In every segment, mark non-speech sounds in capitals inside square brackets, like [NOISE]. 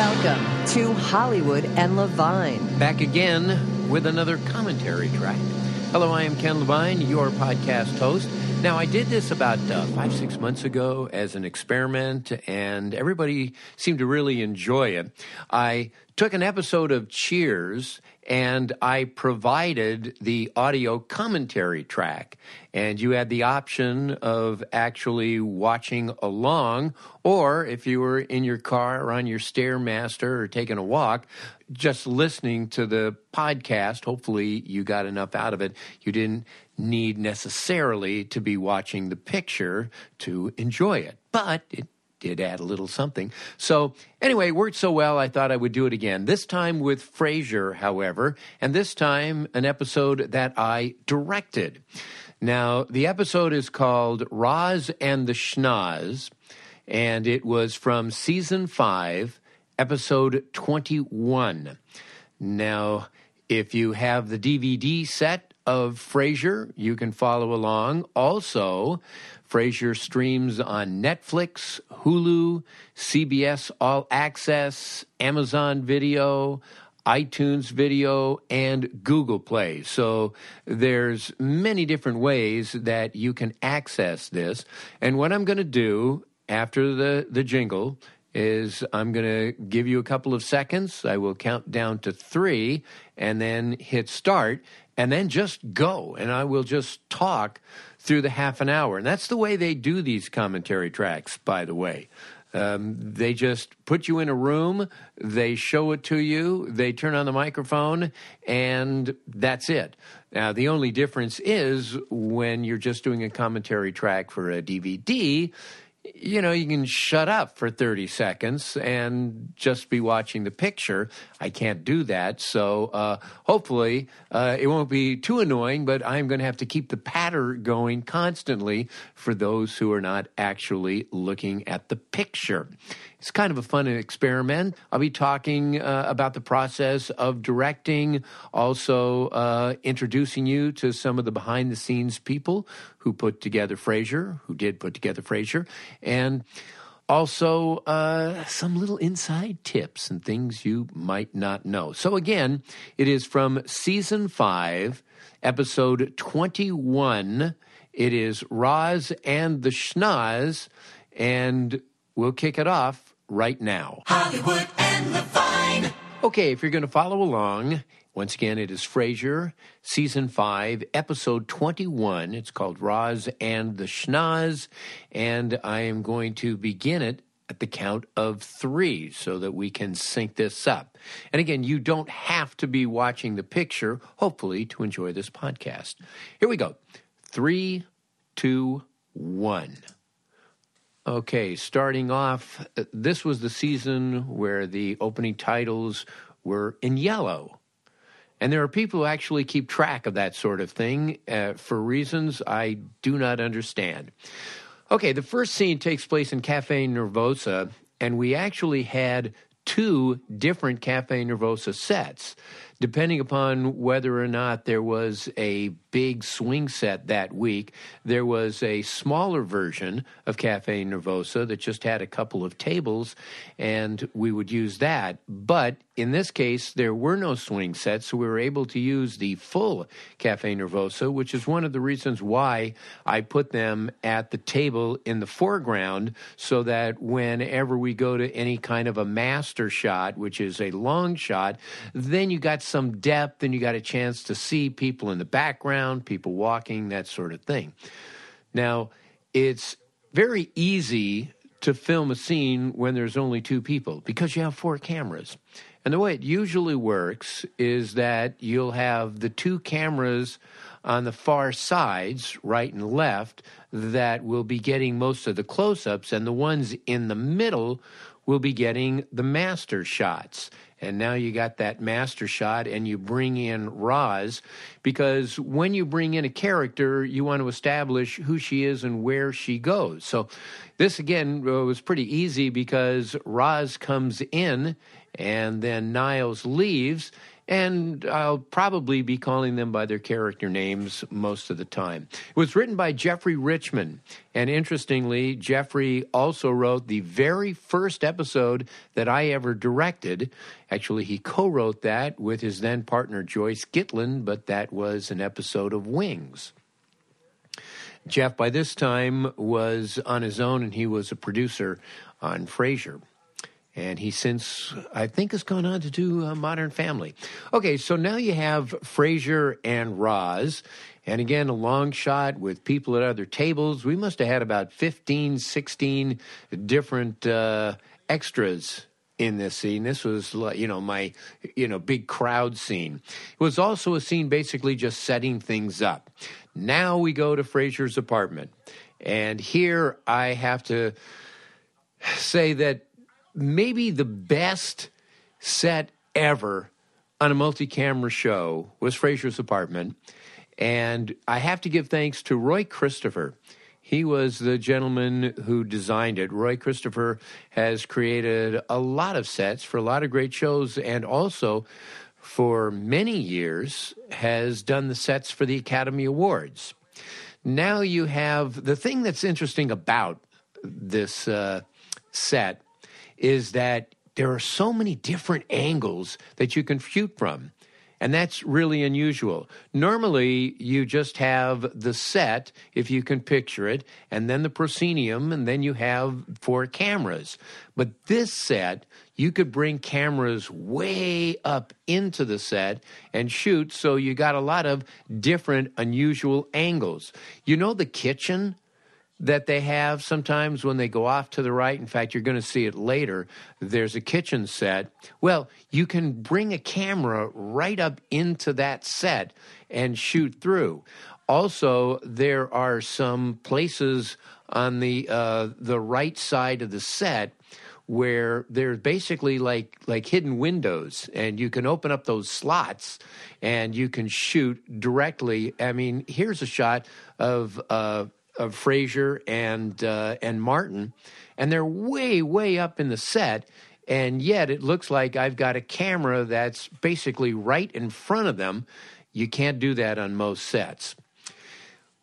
Welcome to Hollywood and Levine. Back again with another commentary track. Hello, I am Ken Levine, your podcast host. Now, I did this about uh, five, six months ago as an experiment, and everybody seemed to really enjoy it. I took an episode of Cheers and I provided the audio commentary track. And you had the option of actually watching along, or if you were in your car or on your Stairmaster or taking a walk, just listening to the podcast. Hopefully, you got enough out of it. You didn't need necessarily to be watching the picture to enjoy it, but it did add a little something. So, anyway, it worked so well, I thought I would do it again. This time with Frasier, however, and this time an episode that I directed. Now, the episode is called Roz and the Schnoz, and it was from season five, episode 21. Now, if you have the DVD set of Frasier, you can follow along. Also, Frasier streams on Netflix, Hulu, CBS All Access, Amazon Video, iTunes Video, and Google Play. So there's many different ways that you can access this. And what I'm going to do after the, the jingle is I'm going to give you a couple of seconds. I will count down to three and then hit start and then just go. And I will just talk through the half an hour. And that's the way they do these commentary tracks, by the way. Um, they just put you in a room, they show it to you, they turn on the microphone, and that's it. Now, the only difference is when you're just doing a commentary track for a DVD, you know, you can shut up for 30 seconds and just be watching the picture. I can't do that. So uh, hopefully uh, it won't be too annoying, but I'm going to have to keep the patter going constantly for those who are not actually looking at the picture. It's kind of a fun experiment. I'll be talking uh, about the process of directing, also uh, introducing you to some of the behind the scenes people who put together Frasier, who did put together Frasier, and also uh, some little inside tips and things you might not know. So, again, it is from season five, episode 21. It is Roz and the Schnoz, and we'll kick it off right now. Hollywood and. Okay, if you're going to follow along, once again, it is Frasier, season five, episode 21. It's called Roz and the Schnoz, and I am going to begin it at the count of three so that we can sync this up. And again, you don't have to be watching the picture, hopefully, to enjoy this podcast. Here we go. Three, two, one. Okay, starting off, uh, this was the season where the opening titles were in yellow. And there are people who actually keep track of that sort of thing uh, for reasons I do not understand. Okay, the first scene takes place in Cafe Nervosa, and we actually had two different Cafe Nervosa sets depending upon whether or not there was a big swing set that week, there was a smaller version of Cafe Nervosa that just had a couple of tables, and we would use that. But in this case, there were no swing sets, so we were able to use the full Cafe Nervosa, which is one of the reasons why I put them at the table in the foreground so that whenever we go to any kind of a master shot, which is a long shot, then you got some depth and you got a chance to see people in the background, people walking, that sort of thing. Now, it's very easy to film a scene when there's only two people because you have four cameras. And the way it usually works is that you'll have the two cameras on the far sides, right and left, that will be getting most of the close ups, and the ones in the middle will be getting the master shots and now you got that master shot and you bring in Roz because when you bring in a character you want to establish who she is and where she goes. So this again uh, was pretty easy because Roz comes in and then Niles leaves and I'll probably be calling them by their character names most of the time. It was written by Jeffrey Richman, and interestingly, Jeffrey also wrote the very first episode that I ever directed. Actually, he co wrote that with his then partner Joyce Gitlin, but that was an episode of Wings. Jeff, by this time, was on his own and he was a producer on Frasier. And he since, I think, has gone on to do uh, Modern Family. Okay, so now you have Frasier and Roz. And again, a long shot with people at other tables. We must have had about 15, 16 different uh, extras in this scene. This was, you know, my, you know, big crowd scene. It was also a scene basically just setting things up. Now we go to Frasier's apartment. And here I have to say that maybe the best set ever on a multi camera show was Frasier's apartment. And I have to give thanks to Roy Christopher. He was the gentleman who designed it. Roy Christopher has created a lot of sets for a lot of great shows and also for many years has done the sets for the Academy Awards. Now you have the thing that's interesting about this uh, set is that there are so many different angles that you can shoot from. And that's really unusual. Normally, you just have the set, if you can picture it, and then the proscenium, and then you have four cameras. But this set, you could bring cameras way up into the set and shoot, so you got a lot of different, unusual angles. You know the kitchen? That they have sometimes when they go off to the right. In fact, you're going to see it later. There's a kitchen set. Well, you can bring a camera right up into that set and shoot through. Also, there are some places on the uh, the right side of the set where there's basically like like hidden windows and you can open up those slots and you can shoot directly i mean here's a shot of uh, of Frasier and uh, and Martin, and they're way way up in the set, and yet it looks like I've got a camera that's basically right in front of them. You can't do that on most sets.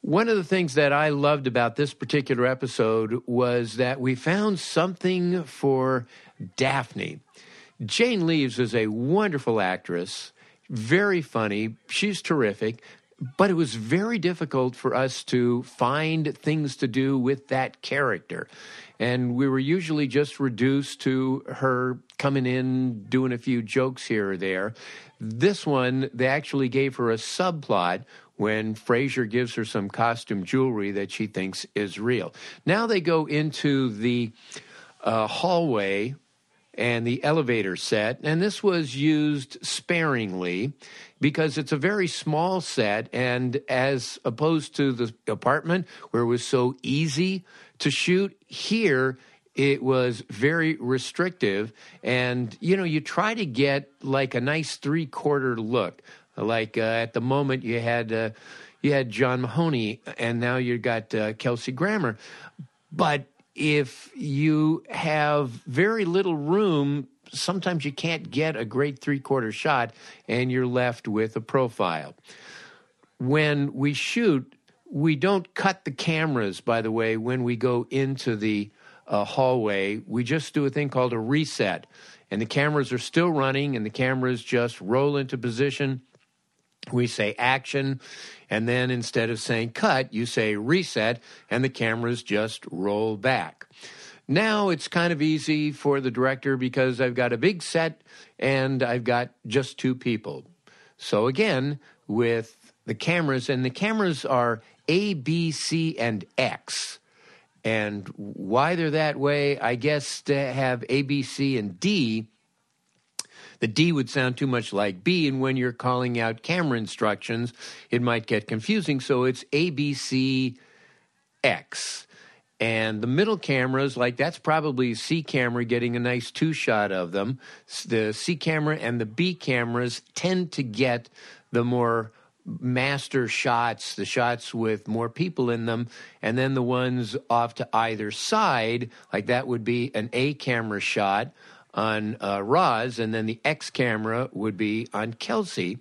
One of the things that I loved about this particular episode was that we found something for Daphne. Jane Leeves is a wonderful actress, very funny. She's terrific, but it was very difficult for us to find things to do with that character. And we were usually just reduced to her coming in, doing a few jokes here or there. This one, they actually gave her a subplot when Frasier gives her some costume jewelry that she thinks is real. Now they go into the uh, hallway and the elevator set, and this was used sparingly because it's a very small set, and as opposed to the apartment where it was so easy to shoot, here it was very restrictive. And, you know, you try to get like a nice three quarter look. Like uh, at the moment, you had. Uh, you had John Mahoney, and now you've got uh, Kelsey Grammer. But if you have very little room sometimes you can't get a great three quarter shot and you're left with a profile. When we shoot, we don't cut the cameras, by the way, when we go into the uh, hallway. We just do a thing called a reset. And the cameras are still running, and the cameras just roll into position. We say action, and then instead of saying cut, you say reset, and the cameras just roll back. Now it's kind of easy for the director because I've got a big set and I've got just two people. So again, with the cameras, and the cameras are A, B, C, and X. And why they're that way, I guess to have A, B, C, and D, the D would sound too much like B, and when you're calling out camera instructions, it might get confusing. So it's A, B, C, X. And the middle cameras, like that's probably C camera getting a nice two shot of them. The C camera and the B cameras tend to get the more master shots, the shots with more people in them, and then the ones off to either side, like that would be an A camera shot on uh, Roz, and then the X camera would be on Kelsey.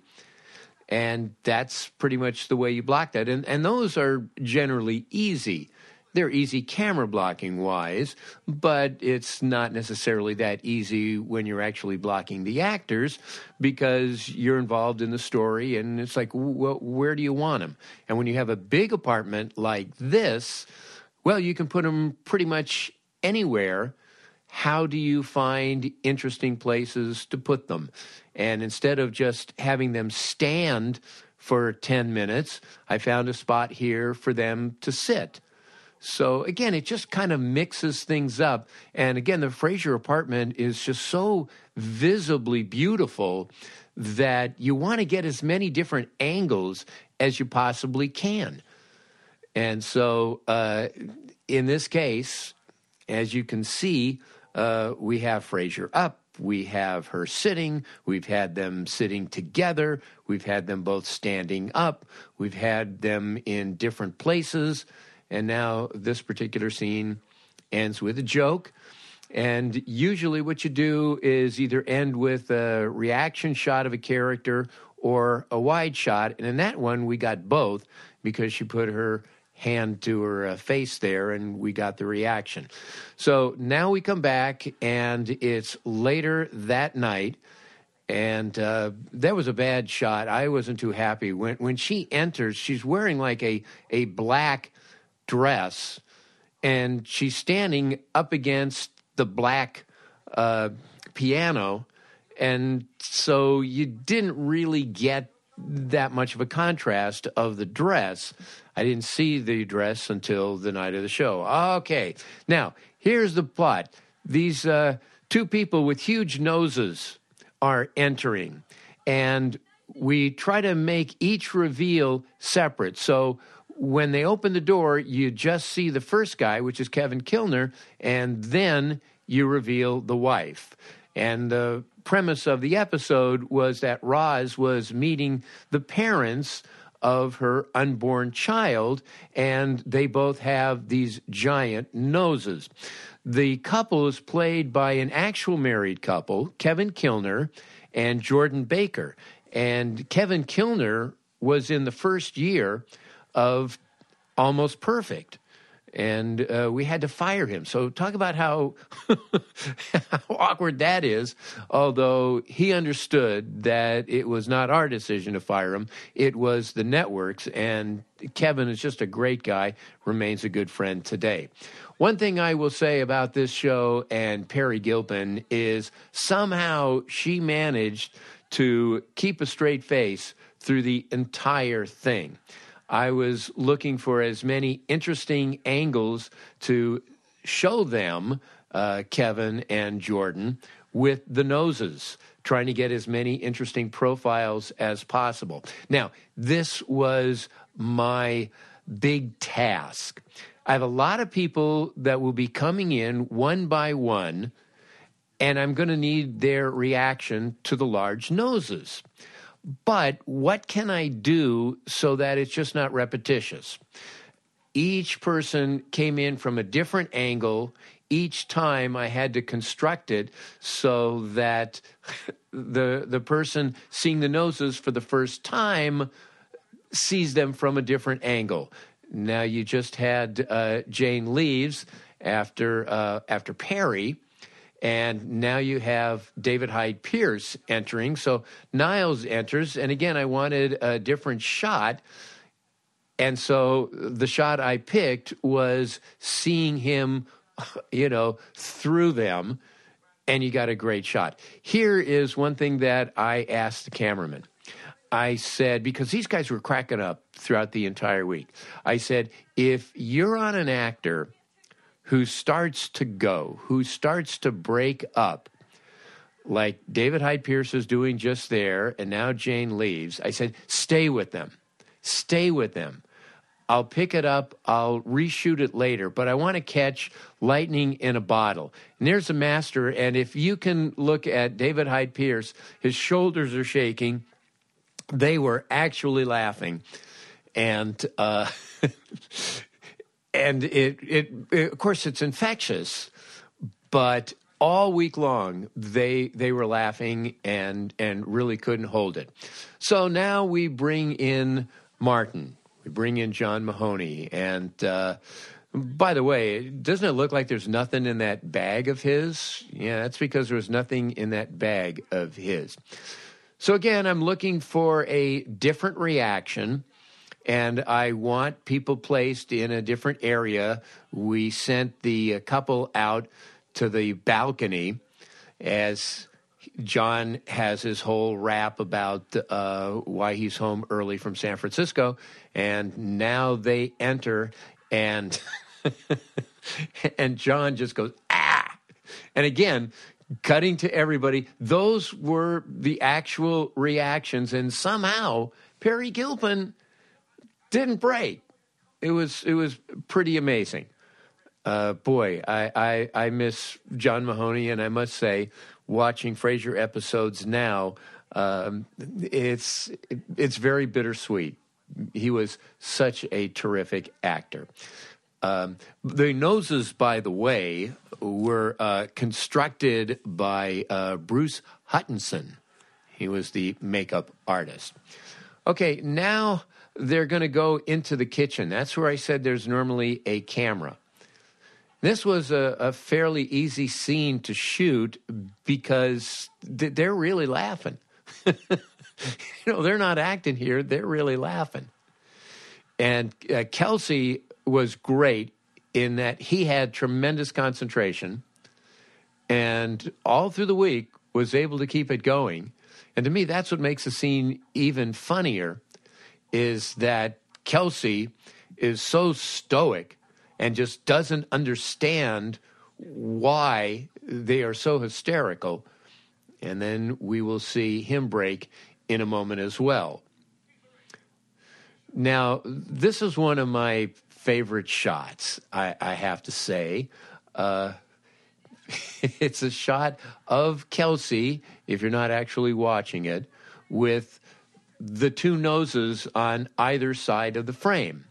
And that's pretty much the way you block that. And, and those are generally easy. They're easy camera blocking wise, but it's not necessarily that easy when you're actually blocking the actors because you're involved in the story and it's like, well, where do you want them? And when you have a big apartment like this, well, you can put them pretty much anywhere. How do you find interesting places to put them? And instead of just having them stand for 10 minutes, I found a spot here for them to sit. So again, it just kind of mixes things up. And again, the Frasier apartment is just so visibly beautiful that you want to get as many different angles as you possibly can. And so uh, in this case, as you can see, uh, we have Frasier up. We have her sitting. We've had them sitting together. We've had them both standing up. We've had them in different places. And now this particular scene ends with a joke. And usually, what you do is either end with a reaction shot of a character or a wide shot. And in that one, we got both because she put her hand to her uh, face there and we got the reaction. So now we come back and it's later that night. And uh, that was a bad shot. I wasn't too happy. When, when she enters, she's wearing like a, a black dress, and she's standing up against the black uh, piano, and so you didn't really get that much of a contrast of the dress. I didn't see the dress until the night of the show. Okay, now here's the plot. These uh, two people with huge noses are entering, and we try to make each reveal separate. So when they open the door, you just see the first guy, which is Kevin Kilner, and then you reveal the wife. And the premise of the episode was that Roz was meeting the parents of her unborn child, and they both have these giant noses. The couple is played by an actual married couple, Kevin Kilner and Jordan Baker. And Kevin Kilner was in the first year of almost perfect. And uh, we had to fire him. So, talk about how, [LAUGHS] how awkward that is. Although he understood that it was not our decision to fire him, it was the network's. And Kevin is just a great guy, remains a good friend today. One thing I will say about this show and Peri Gilpin is somehow she managed to keep a straight face through the entire thing. I was looking for as many interesting angles to show them, uh, Kevin and Jordan, with the noses, trying to get as many interesting profiles as possible. Now, this was my big task. I have a lot of people that will be coming in one by one, and I'm going to need their reaction to the large noses. But what can I do so that it's just not repetitious? Each person came in from a different angle. Each time I had to construct it so that [LAUGHS] the the person seeing the noses for the first time sees them from a different angle. Now you just had uh, Jane Leeves after uh, after Peri and now you have David Hyde Pierce entering. So Niles enters. And again, I wanted a different shot. And so the shot I picked was seeing him, [LAUGHS] you know, through them. And you got a great shot. Here is one thing that I asked the cameraman. I said, because these guys were cracking up throughout the entire week, I said, if you're on an actor who starts to go, who starts to break up, like David Hyde Pierce is doing just there, and now Jane Leeves, I said, stay with them. Stay with them. I'll pick it up, I'll reshoot it later, but I want to catch lightning in a bottle. And there's a master, and if you can look at David Hyde Pierce, his shoulders are shaking. They were actually laughing. And uh, [LAUGHS] and it, it, it, of course it's infectious but all week long they they were laughing and and really couldn't hold it. So now we bring in Martin, we bring in John Mahoney, and uh, by the way, doesn't it look like there's nothing in that bag of his? Yeah, that's because there was nothing in that bag of his. So again, I'm looking for a different reaction and I want people placed in a different area. We sent the couple out to the balcony as John has his whole rap about uh, why he's home early from San Francisco, and now they enter, and [LAUGHS] and John just goes ah, and again. Cutting to everybody, those were the actual reactions, and somehow Peri Gilpin didn't break. It was it was pretty amazing. Uh, boy, I, I, I miss John Mahoney, and I must say, watching Frasier episodes now, um, it's it's very bittersweet. He was such a terrific actor. Um, the noses, by the way, were uh, constructed by uh, Bruce Huttonson. He was the makeup artist. Okay, now they're going to go into the kitchen. That's where I said there's normally a camera. This was a, a fairly easy scene to shoot because they're really laughing. [LAUGHS] you know, they're not acting here, they're really laughing. And uh, Kelsey was great in that he had tremendous concentration and all through the week was able to keep it going. And to me, that's what makes the scene even funnier is that Kelsey is so stoic and just doesn't understand why they are so hysterical. And then we will see him break in a moment as well. Now, this is one of my favorite shots, I, I have to say. Uh, [LAUGHS] it's a shot of Kelsey, if you're not actually watching it, with the two noses on either side of the frame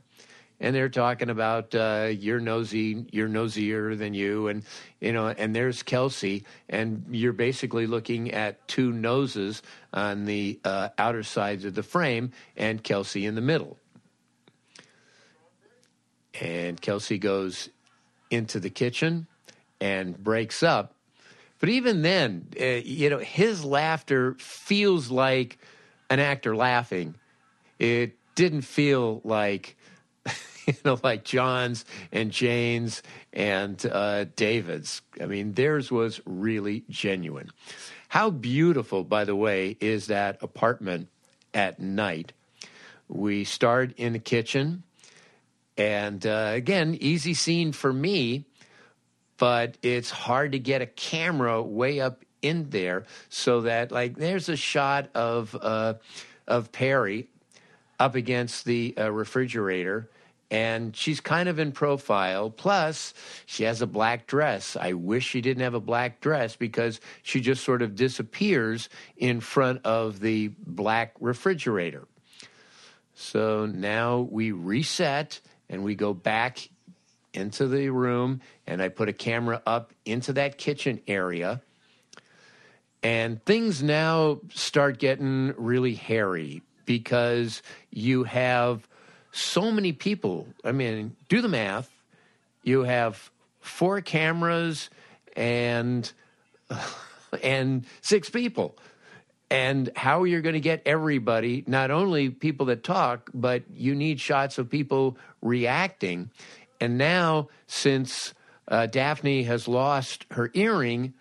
and they're talking about uh, you're nosy, you're nosier than you, and you know, and there's Kelsey, and you're basically looking at two noses on the uh, outer sides of the frame, and Kelsey in the middle. And Kelsey goes into the kitchen and breaks up. But even then, uh, you know, his laughter feels like an actor laughing. It didn't feel like [LAUGHS] you know, like John's and Jane's and uh, David's. I mean, theirs was really genuine. How beautiful, by the way, is that apartment at night? We start in the kitchen, and uh, again, easy scene for me, but it's hard to get a camera way up in there so that, like, there's a shot of uh, of Peri up against the uh, refrigerator and she's kind of in profile. Plus, she has a black dress. I wish she didn't have a black dress because she just sort of disappears in front of the black refrigerator. So now we reset and we go back into the room, and I put a camera up into that kitchen area. And things now start getting really hairy because you have so many people. I mean, do the math. You have four cameras and [LAUGHS] and six people. And how you're going to get everybody, not only people that talk, but you need shots of people reacting. And now, since uh, Daphne has lost her earring,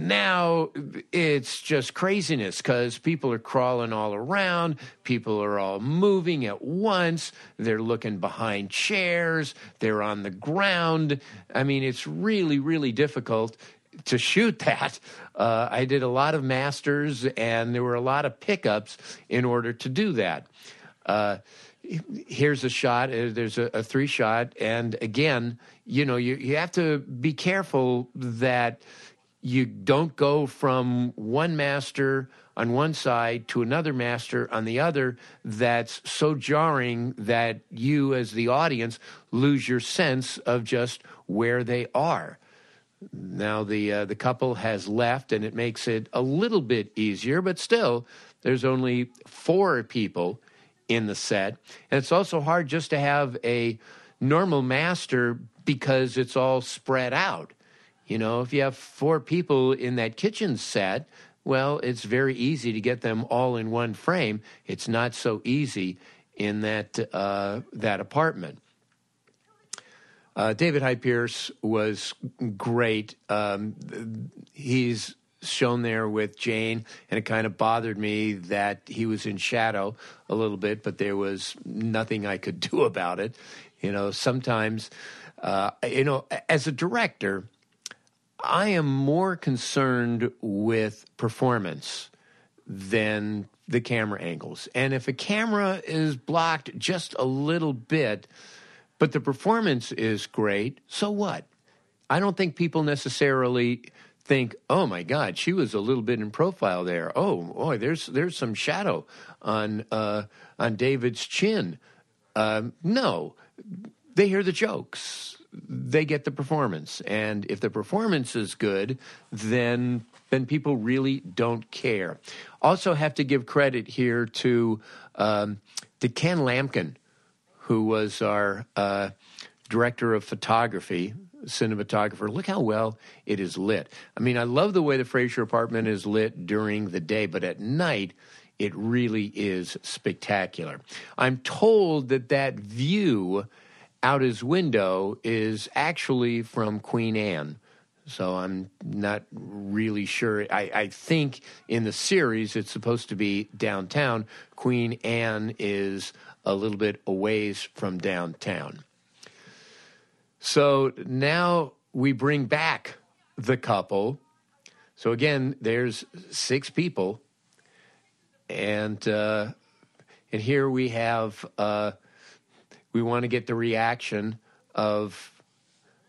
now it's just craziness because people are crawling all around. People are all moving at once. They're looking behind chairs. They're on the ground. I mean, it's really, really difficult to shoot that. Uh, I did a lot of masters and there were a lot of pickups in order to do that. Uh, here's a shot. Uh, there's a, a three shot. And again, you know, you, you have to be careful that you don't go from one master on one side to another master on the other that's so jarring that you as the audience lose your sense of just where they are Now the uh, the couple has left, and it makes it a little bit easier, but still, there's only four people in the set, and it's also hard just to have a normal master because it's all spread out. You know, if you have four people in that kitchen set, well, it's very easy to get them all in one frame. It's not so easy in that uh, that apartment. Uh, David Hyde Pierce was great. Um, he's shown there with Jane, and it kind of bothered me that he was in shadow a little bit, but there was nothing I could [LAUGHS] do about it. You know, sometimes, uh, you know, as a director, I am more concerned with performance than the camera angles. And if a camera is blocked just a little bit, but the performance is great. So what? I don't think people necessarily think, "Oh my God, she was a little bit in profile there." Oh, boy, there's there's some shadow on uh, on David's chin. Um, no, they hear the jokes. They get the performance, and if the performance is good, then then people really don't care. Also, have to give credit here to um, to Ken Lamkin who was our uh, director of photography, cinematographer. Look how well it is lit. I mean, I love the way the Frasier apartment is lit during the day, but at night, it really is spectacular. I'm told that that view out his window is actually from Queen Anne. So I'm not really sure. I, I, think in the series it's supposed to be downtown. Queen Anne is a little bit a ways from downtown. So now we bring back the couple. So again, there's six people, and uh, and here we have uh, we want to get the reaction of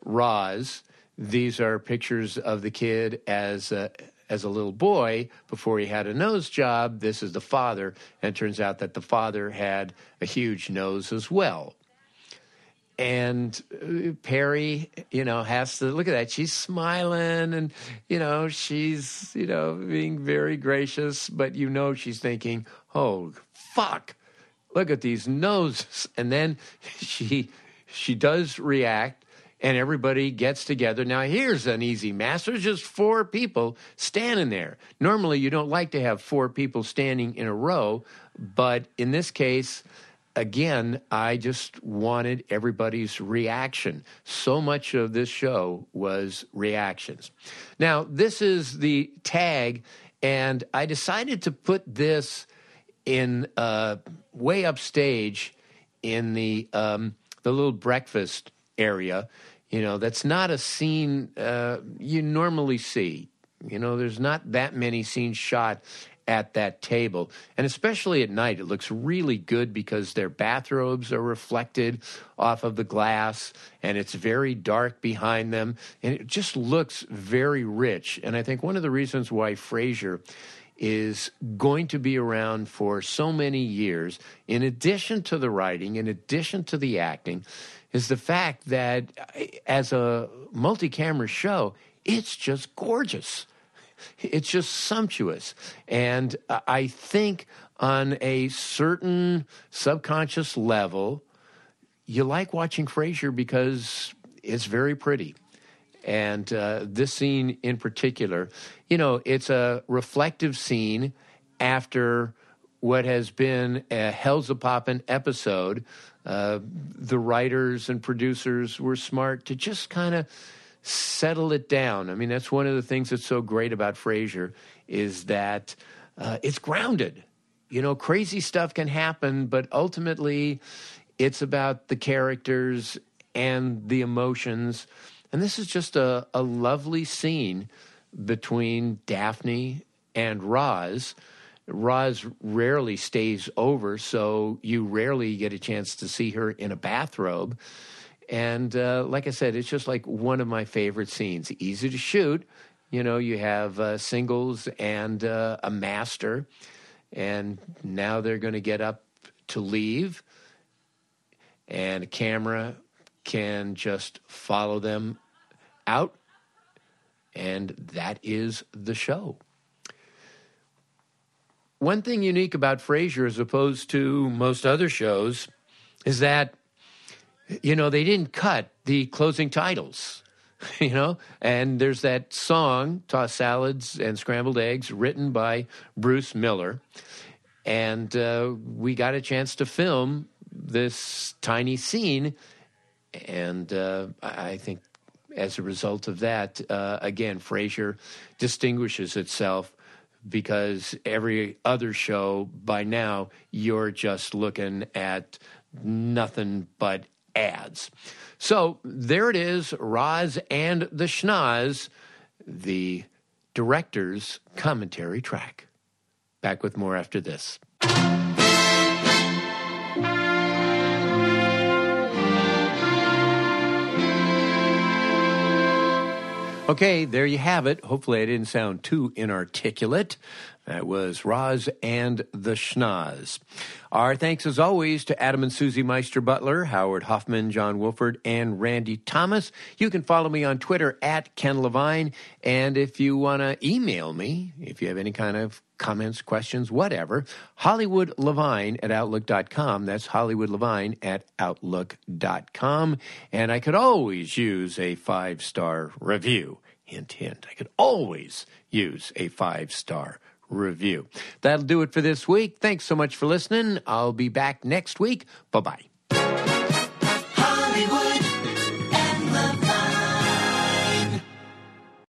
Roz. These are pictures of the kid as a, as a little boy before he had a nose job. This is the father, and turns out that the father had a huge nose as well. And uh, Peri, you know, has to look at that. She's smiling and, you know, she's, you know, being very gracious, but you know, she's thinking, oh, fuck, look at these noses. And then she, she does react and everybody gets together. Now, here's an easy master There's just four people standing there. Normally, you don't like to have four people standing in a row, but in this case, again, I just wanted everybody's reaction. So much of this show was reactions. Now, this is the tag, and I decided to put this in uh, way upstage in the um, the little breakfast area you know, that's not a scene uh, you normally see. You know, there's not that many scenes shot at that table. And especially at night, it looks really good because their bathrobes are reflected off of the glass and it's very dark behind them. And it just looks very rich. And I think one of the reasons why Frasier is going to be around for so many years, in addition to the writing, in addition to the acting, is the fact that eh, as a multi camera show, it's just gorgeous. It's just sumptuous. And I think on a certain subconscious level, you like watching Frasier because it's very pretty. And uh, this scene in particular, you know, it's a reflective scene after what has been a Hell's a Poppin' episode uh, the writers and producers were smart to just kind of settle it down. I mean, that's one of the things that's so great about Frasier is that uh, it's grounded. You know, crazy stuff can happen, but ultimately, it's about the characters and the emotions. And this is just a, a lovely scene between Daphne and Roz Roz rarely stays over, so you rarely get a chance to see her in a bathrobe. And uh, like I said, it's just like one of my favorite scenes. Easy to shoot. You know, you have uh, singles and uh, a master, and now they're going to get up to leave, and a camera can just follow them out and that is the show. One thing unique about Frasier, as opposed to most other shows, is that, you know, they didn't cut the closing titles, [LAUGHS] you know, and there's that song, Tossed Salads and Scrambled Eggs, written by Bruce Miller. And uh, we got a chance to film this tiny scene. And uh, I think as a result of that, uh, again, Frasier distinguishes itself because every other show by now, you're just looking at nothing but ads. So there it is Roz and the Schnoz, the director's commentary track. Back with more after this. Okay, there you have it. Hopefully, I didn't sound too inarticulate. That was Roz and the Schnoz. Our thanks, as always, to Adam and Susie Meister Butler, Howard Hoffman, John Wolford, and Randy Thomas. You can follow me on Twitter at Ken Levine. And if you want to email me, if you have any kind of comments, questions, whatever, Hollywood Levine at Outlook.com. That's Hollywood Levine at Outlook.com. And I could always use a five star review. Hint, hint. I could always use a five star review. That'll do it for this week. Thanks so much for listening. I'll be back next week. Bye bye. Hollywood.